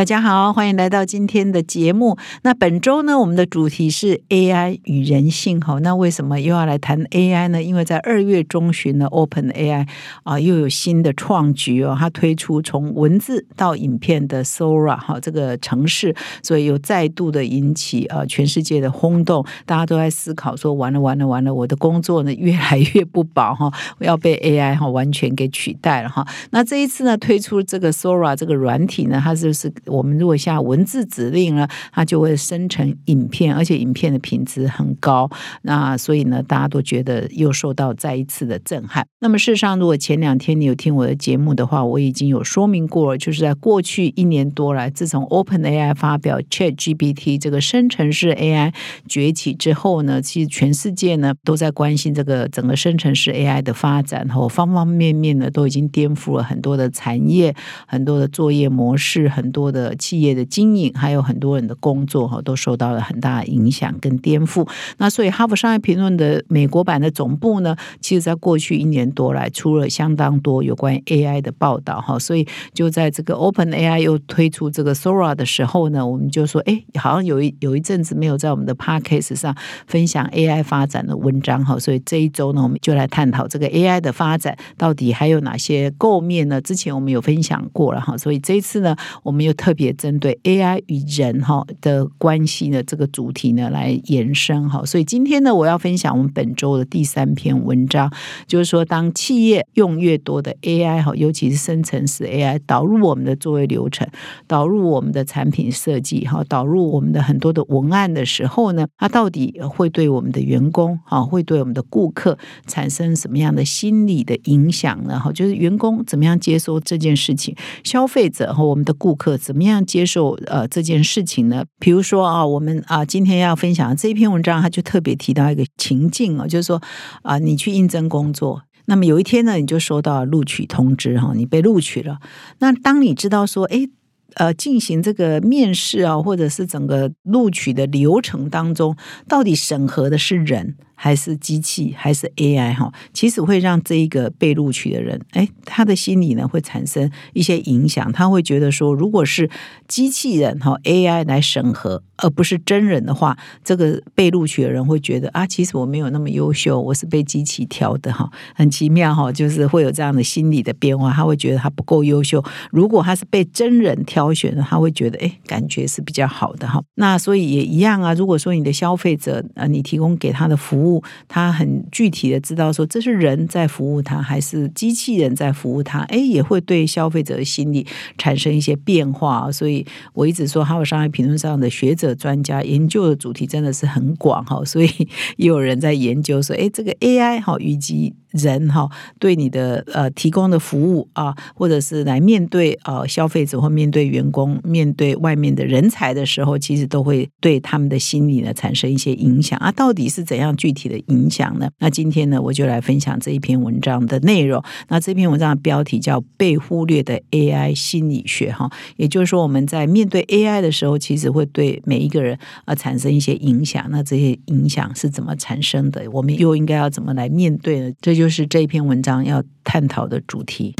大家好，欢迎来到今天的节目。那本周呢，我们的主题是 AI 与人性。哈，那为什么又要来谈 AI 呢？因为在二月中旬呢，Open AI 啊又有新的创举哦，它推出从文字到影片的 Sora 哈这个城市，所以又再度的引起呃全世界的轰动。大家都在思考说，完了完了完了，我的工作呢越来越不保哈，要被 AI 哈完全给取代了哈。那这一次呢，推出这个 Sora 这个软体呢，它就是。我们如果下文字指令呢，它就会生成影片，而且影片的品质很高。那所以呢，大家都觉得又受到再一次的震撼。那么事实上，如果前两天你有听我的节目的话，我已经有说明过了，就是在过去一年多来，自从 Open AI 发表 Chat GPT 这个生成式 AI 崛起之后呢，其实全世界呢都在关心这个整个生成式 AI 的发展，后方方面面呢都已经颠覆了很多的产业、很多的作业模式、很多的。企业的经营，还有很多人的工作哈，都受到了很大的影响跟颠覆。那所以《哈佛商业评论》的美国版的总部呢，其实在过去一年多来，出了相当多有关于 AI 的报道哈。所以就在这个 Open AI 又推出这个 Sora 的时候呢，我们就说，哎，好像有一有一阵子没有在我们的 Podcast 上分享 AI 发展的文章哈。所以这一周呢，我们就来探讨这个 AI 的发展到底还有哪些构面呢？之前我们有分享过了哈。所以这一次呢，我们又特别针对 AI 与人哈的关系呢这个主题呢来延伸哈，所以今天呢我要分享我们本周的第三篇文章，就是说当企业用越多的 AI 哈，尤其是生成式 AI 导入我们的作业流程，导入我们的产品设计哈，导入我们的很多的文案的时候呢，它到底会对我们的员工哈，会对我们的顾客产生什么样的心理的影响呢？哈，就是员工怎么样接收这件事情，消费者和我们的顾客怎么。样接受呃这件事情呢？比如说啊，我们啊今天要分享这一篇文章，他就特别提到一个情境啊，就是说啊，你去应征工作，那么有一天呢，你就收到录取通知哈，你被录取了。那当你知道说，哎，呃，进行这个面试啊，或者是整个录取的流程当中，到底审核的是人？还是机器，还是 AI 哈，其实会让这一个被录取的人，哎，他的心理呢会产生一些影响。他会觉得说，如果是机器人哈 AI 来审核，而不是真人的话，这个被录取的人会觉得啊，其实我没有那么优秀，我是被机器挑的哈，很奇妙哈，就是会有这样的心理的变化。他会觉得他不够优秀。如果他是被真人挑选的，他会觉得哎，感觉是比较好的哈。那所以也一样啊。如果说你的消费者呃，你提供给他的服务，他很具体的知道说这是人在服务他还是机器人在服务他，哎，也会对消费者的心理产生一些变化。所以我一直说，哈佛商业评论上的学者专家研究的主题真的是很广哈，所以也有人在研究说，哎，这个 AI 哈以及。人哈对你的呃提供的服务啊，或者是来面对呃消费者或面对员工、面对外面的人才的时候，其实都会对他们的心理呢产生一些影响啊。到底是怎样具体的影响呢？那今天呢，我就来分享这一篇文章的内容。那这篇文章的标题叫《被忽略的 AI 心理学》哈，也就是说我们在面对 AI 的时候，其实会对每一个人啊产生一些影响。那这些影响是怎么产生的？我们又应该要怎么来面对呢？这就是这一篇文章要探讨的主题。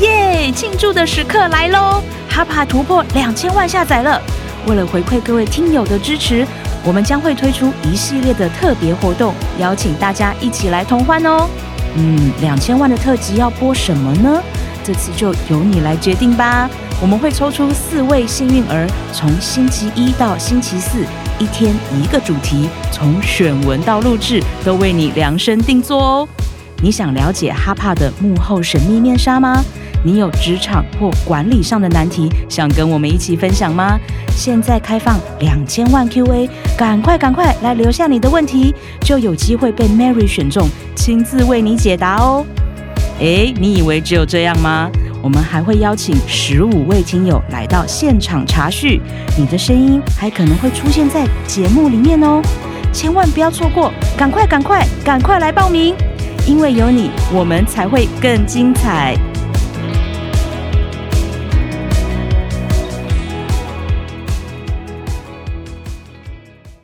耶！庆祝的时刻来喽！哈帕突破两千万下载了。为了回馈各位听友的支持，我们将会推出一系列的特别活动，邀请大家一起来同欢哦。嗯，两千万的特辑要播什么呢？这次就由你来决定吧。我们会抽出四位幸运儿，从星期一到星期四。一天一个主题，从选文到录制，都为你量身定做哦。你想了解哈帕的幕后神秘面纱吗？你有职场或管理上的难题，想跟我们一起分享吗？现在开放两千万 Q&A，赶快赶快来留下你的问题，就有机会被 Mary 选中，亲自为你解答哦。诶，你以为只有这样吗？我们还会邀请十五位听友来到现场查叙，你的声音还可能会出现在节目里面哦，千万不要错过，赶快赶快赶快来报名！因为有你，我们才会更精彩。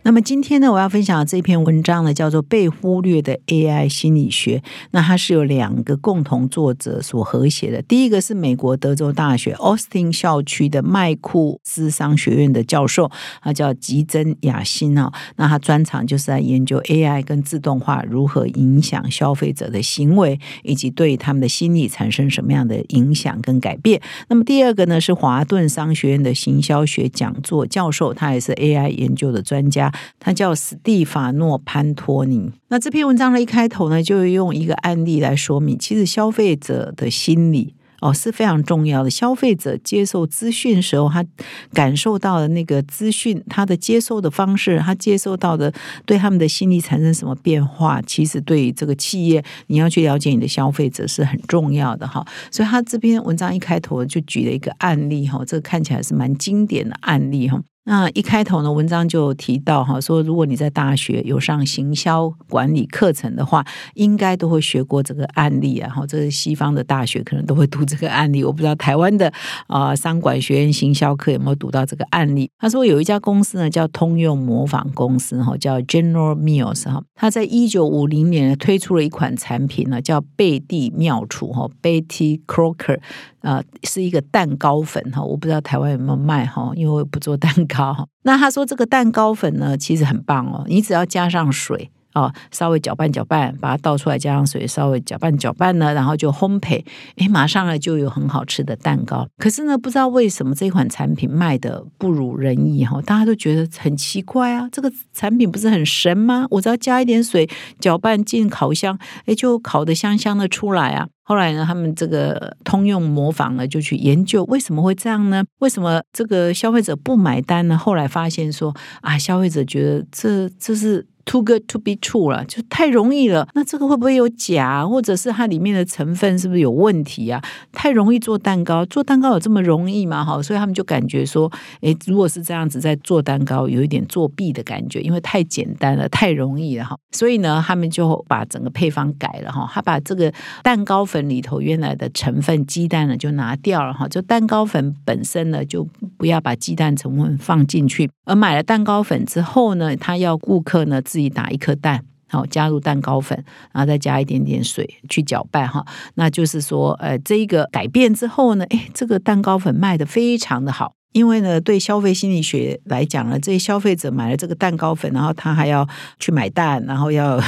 那么今天呢，我要分享的这篇文章呢，叫做《被忽略的 AI 心理学》。那它是由两个共同作者所合写的。第一个是美国德州大学 Austin 校区的麦库斯商学院的教授，他叫吉珍雅欣啊。那他专长就是在研究 AI 跟自动化如何影响消费者的行为，以及对他们的心理产生什么样的影响跟改变。那么第二个呢，是华顿商学院的行销学讲座教授，他也是 AI 研究的专家。他叫史蒂法诺潘托尼。那这篇文章的一开头呢，就用一个案例来说明，其实消费者的心理哦是非常重要的。消费者接受资讯时候，他感受到的那个资讯，他的接受的方式，他接受到的对他们的心理产生什么变化，其实对这个企业，你要去了解你的消费者是很重要的哈。所以他这篇文章一开头就举了一个案例哈，这个看起来是蛮经典的案例哈。那一开头呢，文章就提到哈，说如果你在大学有上行销管理课程的话，应该都会学过这个案例啊。哈，这是西方的大学可能都会读这个案例，我不知道台湾的啊商管学院行销课有没有读到这个案例。他说有一家公司呢叫通用模仿公司哈，叫 General Mills 哈，他在一九五零年推出了一款产品呢，叫贝蒂妙厨哈，Betty Crocker。呃，是一个蛋糕粉哈，我不知道台湾有没有卖哈，因为我不做蛋糕。那他说这个蛋糕粉呢，其实很棒哦，你只要加上水。哦，稍微搅拌搅拌，把它倒出来，加上水，稍微搅拌搅拌呢，然后就烘焙，哎，马上呢就有很好吃的蛋糕。可是呢，不知道为什么这款产品卖的不如人意哈，大家都觉得很奇怪啊，这个产品不是很神吗？我只要加一点水，搅拌进烤箱，哎，就烤的香香的出来啊。后来呢，他们这个通用模仿呢，就去研究为什么会这样呢？为什么这个消费者不买单呢？后来发现说啊，消费者觉得这这是。Too good to be true 了，就太容易了。那这个会不会有假，或者是它里面的成分是不是有问题啊？太容易做蛋糕，做蛋糕有这么容易吗？哈，所以他们就感觉说，诶，如果是这样子在做蛋糕，有一点作弊的感觉，因为太简单了，太容易了哈。所以呢，他们就把整个配方改了哈，他把这个蛋糕粉里头原来的成分鸡蛋呢就拿掉了哈，就蛋糕粉本身呢就不要把鸡蛋成分放进去，而买了蛋糕粉之后呢，他要顾客呢。自己打一颗蛋，好加入蛋糕粉，然后再加一点点水去搅拌哈。那就是说，呃，这一个改变之后呢，哎，这个蛋糕粉卖的非常的好。因为呢，对消费心理学来讲呢，这些消费者买了这个蛋糕粉，然后他还要去买蛋，然后要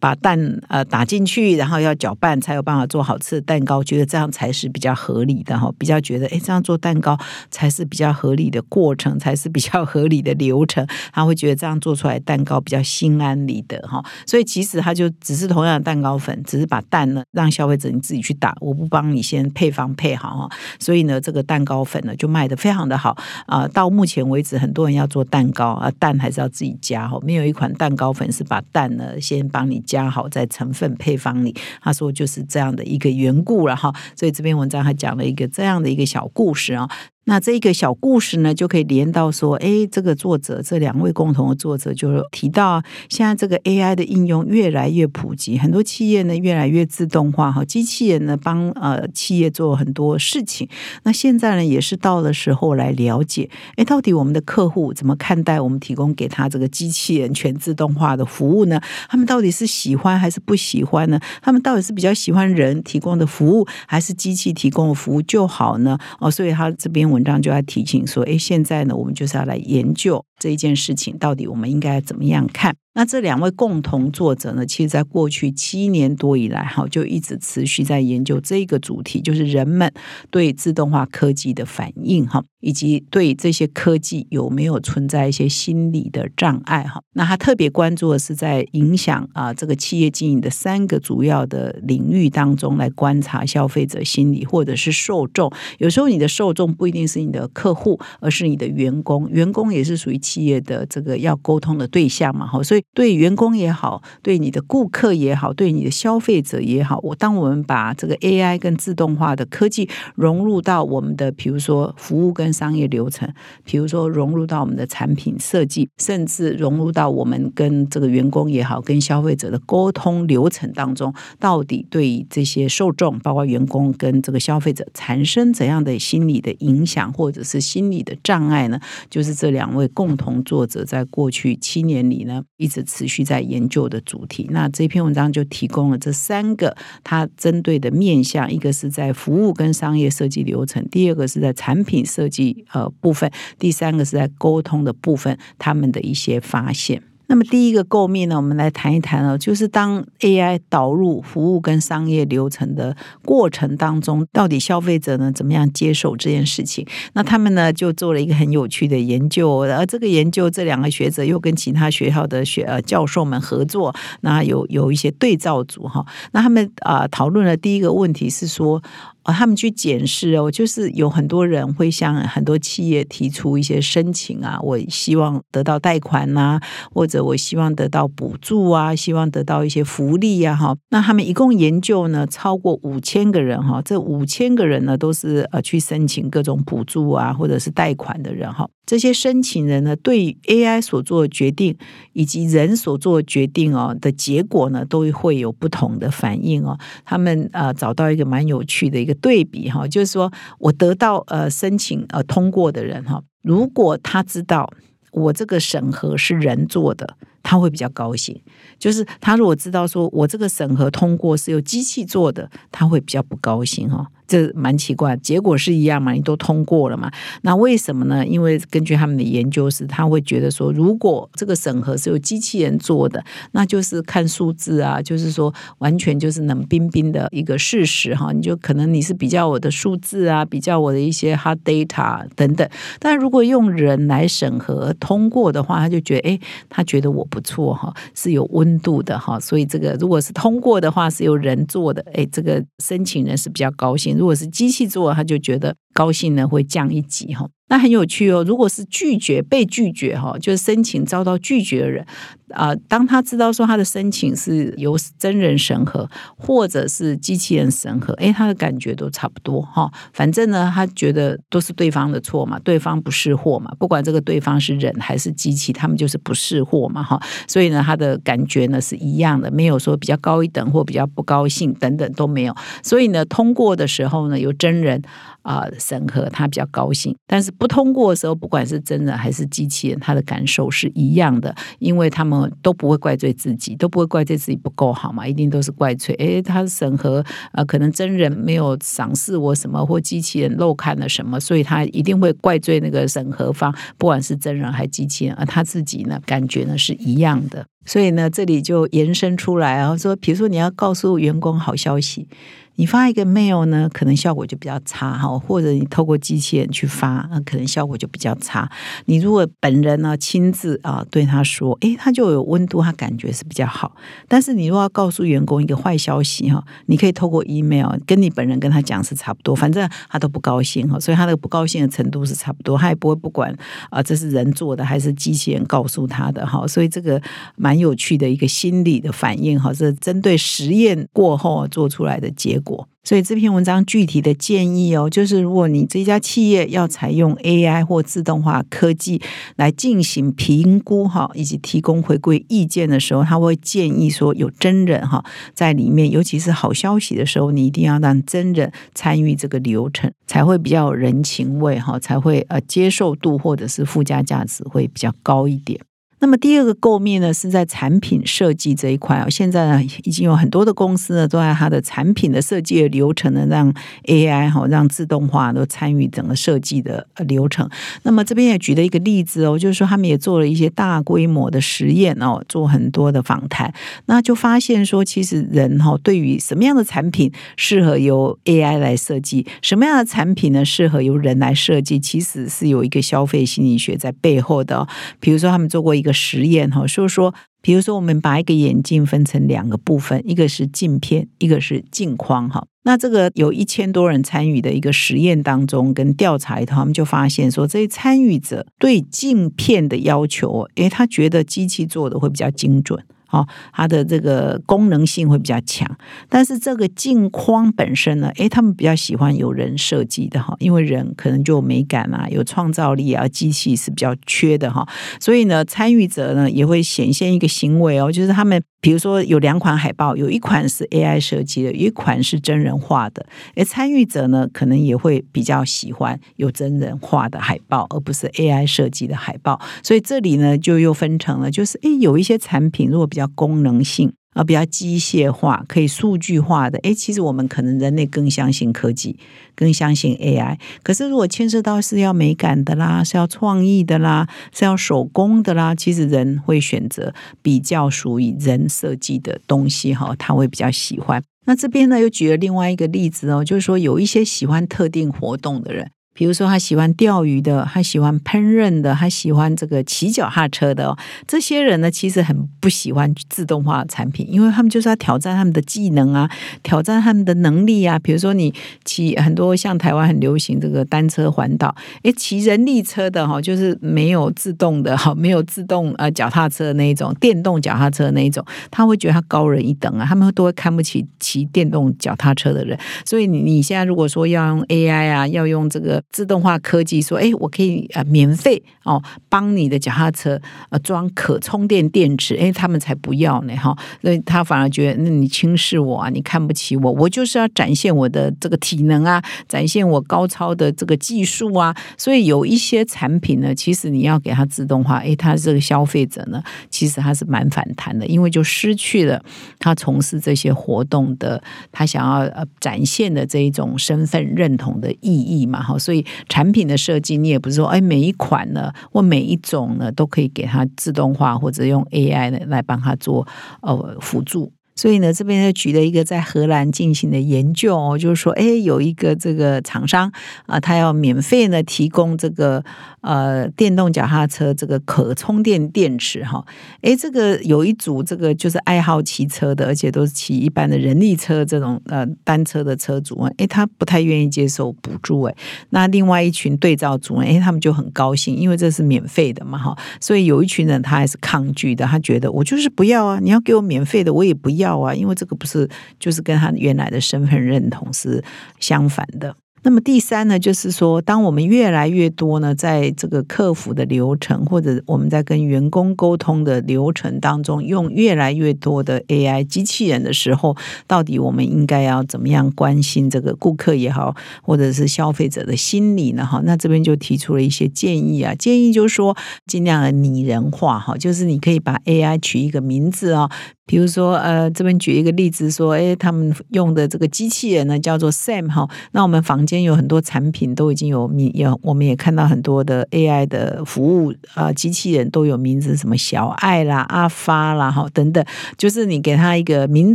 把蛋呃打进去，然后要搅拌，才有办法做好吃的蛋糕。觉得这样才是比较合理的哈，比较觉得哎，这样做蛋糕才是比较合理的过程，才是比较合理的流程。他会觉得这样做出来蛋糕比较心安理得哈。所以其实他就只是同样的蛋糕粉，只是把蛋呢让消费者你自己去打，我不帮你先配方配好哈。所以呢，这个蛋糕粉呢就卖的非常的。好啊，到目前为止，很多人要做蛋糕啊，蛋还是要自己加哈。没有一款蛋糕粉是把蛋呢先帮你加好在成分配方里。他说就是这样的一个缘故了哈。所以这篇文章还讲了一个这样的一个小故事啊。那这一个小故事呢，就可以连到说，哎，这个作者这两位共同的作者就提到，现在这个 AI 的应用越来越普及，很多企业呢越来越自动化，哈，机器人呢帮呃企业做很多事情。那现在呢，也是到了时候来了解，哎，到底我们的客户怎么看待我们提供给他这个机器人全自动化的服务呢？他们到底是喜欢还是不喜欢呢？他们到底是比较喜欢人提供的服务，还是机器提供的服务就好呢？哦，所以他这边。文章就要提醒说，哎，现在呢，我们就是要来研究这一件事情，到底我们应该怎么样看？那这两位共同作者呢，其实在过去七年多以来，哈，就一直持续在研究这个主题，就是人们对自动化科技的反应，哈，以及对这些科技有没有存在一些心理的障碍，哈。那他特别关注的是在影响啊这个企业经营的三个主要的领域当中来观察消费者心理，或者是受众。有时候你的受众不一定是你的客户，而是你的员工，员工也是属于企业的这个要沟通的对象嘛，哈，所以对员工也好，对你的顾客也好，对你的消费者也好，我当我们把这个 AI 跟自动化的科技融入到我们的，比如说服务跟商业流程，比如说融入到我们的产品设计，甚至融入到我们跟这个员工也好，跟消费者的沟通流程当中，到底对这些受众，包括员工跟这个消费者，产生怎样的心理的影响，或者是心理的障碍呢？就是这两位共同同作者在过去七年里呢，一直持续在研究的主题。那这篇文章就提供了这三个它针对的面向：一个是在服务跟商业设计流程，第二个是在产品设计呃部分，第三个是在沟通的部分，他们的一些发现。那么第一个构面呢，我们来谈一谈哦，就是当 AI 导入服务跟商业流程的过程当中，到底消费者呢怎么样接受这件事情？那他们呢就做了一个很有趣的研究，而这个研究这两个学者又跟其他学校的学呃教授们合作，那有有一些对照组哈，那他们啊讨论了第一个问题是说。啊，他们去检视哦，就是有很多人会向很多企业提出一些申请啊，我希望得到贷款呐，或者我希望得到补助啊，希望得到一些福利呀，哈。那他们一共研究呢，超过五千个人哈，这五千个人呢都是呃去申请各种补助啊，或者是贷款的人哈。这些申请人呢，对 AI 所做的决定以及人所做的决定哦的结果呢，都会有不同的反应哦。他们呃找到一个蛮有趣的一个。对比哈，就是说我得到呃申请呃通过的人哈，如果他知道我这个审核是人做的，他会比较高兴；就是他如果知道说我这个审核通过是由机器做的，他会比较不高兴哈。这蛮奇怪，结果是一样嘛？你都通过了嘛？那为什么呢？因为根据他们的研究是，他会觉得说，如果这个审核是由机器人做的，那就是看数字啊，就是说完全就是冷冰冰的一个事实哈。你就可能你是比较我的数字啊，比较我的一些 hard data 等等。但如果用人来审核通过的话，他就觉得哎，他觉得我不错哈，是有温度的哈。所以这个如果是通过的话，是由人做的，哎，这个申请人是比较高兴。如果是机器做，他就觉得高兴呢，会降一级哈。那很有趣哦。如果是拒绝被拒绝哈，就是申请遭到拒绝的人啊，当他知道说他的申请是由真人审核或者是机器人审核，哎，他的感觉都差不多哈。反正呢，他觉得都是对方的错嘛，对方不是货嘛，不管这个对方是人还是机器，他们就是不是货嘛哈。所以呢，他的感觉呢是一样的，没有说比较高一等或比较不高兴等等都没有。所以呢，通过的时候呢，由真人。啊，审核他比较高兴，但是不通过的时候，不管是真人还是机器人，他的感受是一样的，因为他们都不会怪罪自己，都不会怪罪自己不够好嘛，一定都是怪罪，诶，他审核啊，可能真人没有赏识我什么，或机器人漏看了什么，所以他一定会怪罪那个审核方，不管是真人还是机器人，而他自己呢，感觉呢是一样的，所以呢，这里就延伸出来啊，说，比如说你要告诉员工好消息。你发一个 mail 呢，可能效果就比较差哈，或者你透过机器人去发，那可能效果就比较差。你如果本人呢亲自啊对他说，诶，他就有温度，他感觉是比较好。但是你如果要告诉员工一个坏消息哈，你可以透过 email 跟你本人跟他讲是差不多，反正他都不高兴哈，所以他的不高兴的程度是差不多，他也不会不管啊这是人做的还是机器人告诉他的哈，所以这个蛮有趣的一个心理的反应哈，是针对实验过后做出来的结。果，果所以这篇文章具体的建议哦，就是如果你这家企业要采用 AI 或自动化科技来进行评估哈，以及提供回归意见的时候，他会建议说有真人哈在里面，尤其是好消息的时候，你一定要让真人参与这个流程，才会比较有人情味哈，才会呃接受度或者是附加价值会比较高一点。那么第二个构面呢，是在产品设计这一块啊。现在呢，已经有很多的公司呢，都在它的产品的设计的流程呢，让 AI 哈，让自动化都参与整个设计的流程。那么这边也举了一个例子哦，就是说他们也做了一些大规模的实验哦，做很多的访谈，那就发现说，其实人哈，对于什么样的产品适合由 AI 来设计，什么样的产品呢适合由人来设计，其实是有一个消费心理学在背后的。比如说，他们做过一个。实验哈，所以说，比如说，我们把一个眼镜分成两个部分，一个是镜片，一个是镜框哈。那这个有一千多人参与的一个实验当中，跟调查里头，他们就发现说，这些参与者对镜片的要求，诶，他觉得机器做的会比较精准。哦，它的这个功能性会比较强，但是这个镜框本身呢，诶，他们比较喜欢有人设计的哈，因为人可能就有美感啊，有创造力啊，机器是比较缺的哈，所以呢，参与者呢也会显现一个行为哦，就是他们比如说有两款海报，有一款是 AI 设计的，有一款是真人画的，而参与者呢可能也会比较喜欢有真人画的海报，而不是 AI 设计的海报，所以这里呢就又分成了，就是诶，有一些产品如果比较功能性啊，比较机械化，可以数据化的。诶，其实我们可能人类更相信科技，更相信 AI。可是如果牵涉到是要美感的啦，是要创意的啦，是要手工的啦，其实人会选择比较属于人设计的东西哈，他会比较喜欢。那这边呢又举了另外一个例子哦，就是说有一些喜欢特定活动的人。比如说，他喜欢钓鱼的，他喜欢烹饪的，他喜欢这个骑脚踏车的哦。这些人呢，其实很不喜欢自动化产品，因为他们就是要挑战他们的技能啊，挑战他们的能力啊。比如说，你骑很多像台湾很流行这个单车环岛，诶，骑人力车的哈，就是没有自动的哈，没有自动呃脚踏车的那一种，电动脚踏车那一种，他会觉得他高人一等啊，他们都会看不起骑电动脚踏车的人。所以你你现在如果说要用 AI 啊，要用这个。自动化科技说：“哎，我可以呃免费哦，帮你的脚踏车呃装可充电电池。哎，他们才不要呢哈，那他反而觉得那你轻视我啊，你看不起我，我就是要展现我的这个体能啊，展现我高超的这个技术啊。所以有一些产品呢，其实你要给它自动化，哎，它这个消费者呢，其实他是蛮反弹的，因为就失去了他从事这些活动的他想要呃展现的这一种身份认同的意义嘛哈，所以。所以产品的设计，你也不是说，哎，每一款呢，或每一种呢，都可以给它自动化，或者用 AI 来帮它做呃辅助。所以呢，这边呢举了一个在荷兰进行的研究哦，就是说，哎，有一个这个厂商啊，他要免费呢提供这个呃电动脚踏车这个可充电电池哈，哎，这个有一组这个就是爱好骑车的，而且都是骑一般的人力车这种呃单车的车主，哎，他不太愿意接受补助哎，那另外一群对照组哎，他们就很高兴，因为这是免费的嘛哈，所以有一群人他还是抗拒的，他觉得我就是不要啊，你要给我免费的，我也不要。要啊，因为这个不是，就是跟他原来的身份认同是相反的。那么第三呢，就是说，当我们越来越多呢，在这个客服的流程，或者我们在跟员工沟通的流程当中，用越来越多的 AI 机器人的时候，到底我们应该要怎么样关心这个顾客也好，或者是消费者的心理呢？哈，那这边就提出了一些建议啊，建议就是说，尽量拟人化哈，就是你可以把 AI 取一个名字啊。比如说，呃，这边举一个例子说，哎，他们用的这个机器人呢，叫做 Sam 哈。那我们房间有很多产品都已经有名，有我们也看到很多的 AI 的服务啊，机器人都有名字，什么小爱啦、阿发啦，哈等等。就是你给他一个名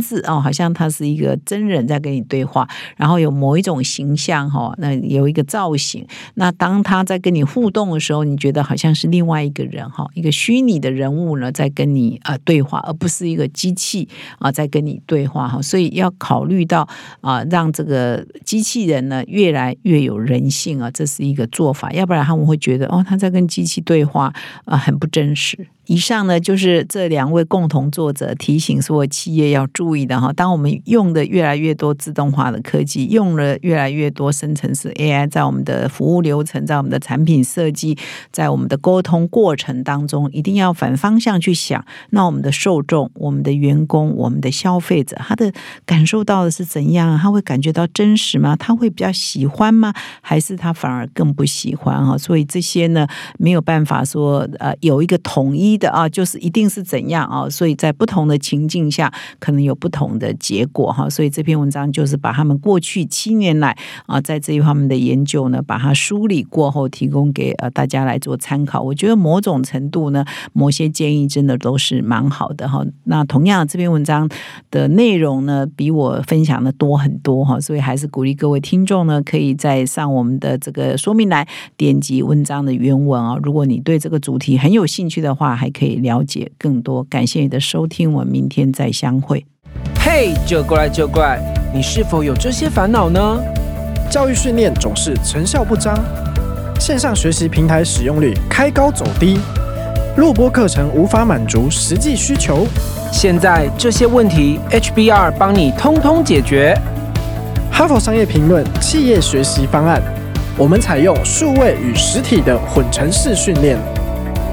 字哦，好像他是一个真人在跟你对话，然后有某一种形象哈，那有一个造型。那当他在跟你互动的时候，你觉得好像是另外一个人哈，一个虚拟的人物呢，在跟你呃对话，而不是一个机。器啊，在跟你对话哈，所以要考虑到啊，让这个机器人呢越来越有人性啊，这是一个做法，要不然他们会觉得哦，他在跟机器对话啊，很不真实。以上呢，就是这两位共同作者提醒所有企业要注意的哈。当我们用的越来越多自动化的科技，用了越来越多生成式 AI，在我们的服务流程、在我们的产品设计、在我们的沟通过程当中，一定要反方向去想。那我们的受众、我们的员工、我们的消费者，他的感受到的是怎样？他会感觉到真实吗？他会比较喜欢吗？还是他反而更不喜欢哈？所以这些呢，没有办法说呃有一个统一。的啊，就是一定是怎样啊？所以在不同的情境下，可能有不同的结果哈。所以这篇文章就是把他们过去七年来啊，在这一方面的研究呢，把它梳理过后，提供给呃大家来做参考。我觉得某种程度呢，某些建议真的都是蛮好的哈。那同样这篇文章的内容呢，比我分享的多很多哈，所以还是鼓励各位听众呢，可以在上我们的这个说明栏点击文章的原文啊。如果你对这个主题很有兴趣的话，还可以了解更多，感谢你的收听，我们明天再相会。嘿，就过来就过来，你是否有这些烦恼呢？教育训练总是成效不彰，线上学习平台使用率开高走低，录播课程无法满足实际需求。现在这些问题，HBR 帮你通通解决。哈佛商业评论企业学习方案，我们采用数位与实体的混成式训练，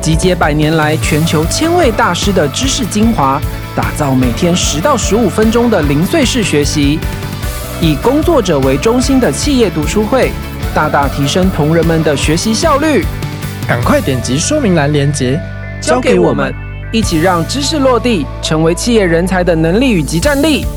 集结百年来全球千位大师的知识精华，打造每天十到十五分钟的零碎式学习，以工作者为中心的企业读书会，大大提升同仁们的学习效率。赶快点击说明栏链接，交给我们，一起让知识落地，成为企业人才的能力与及战力。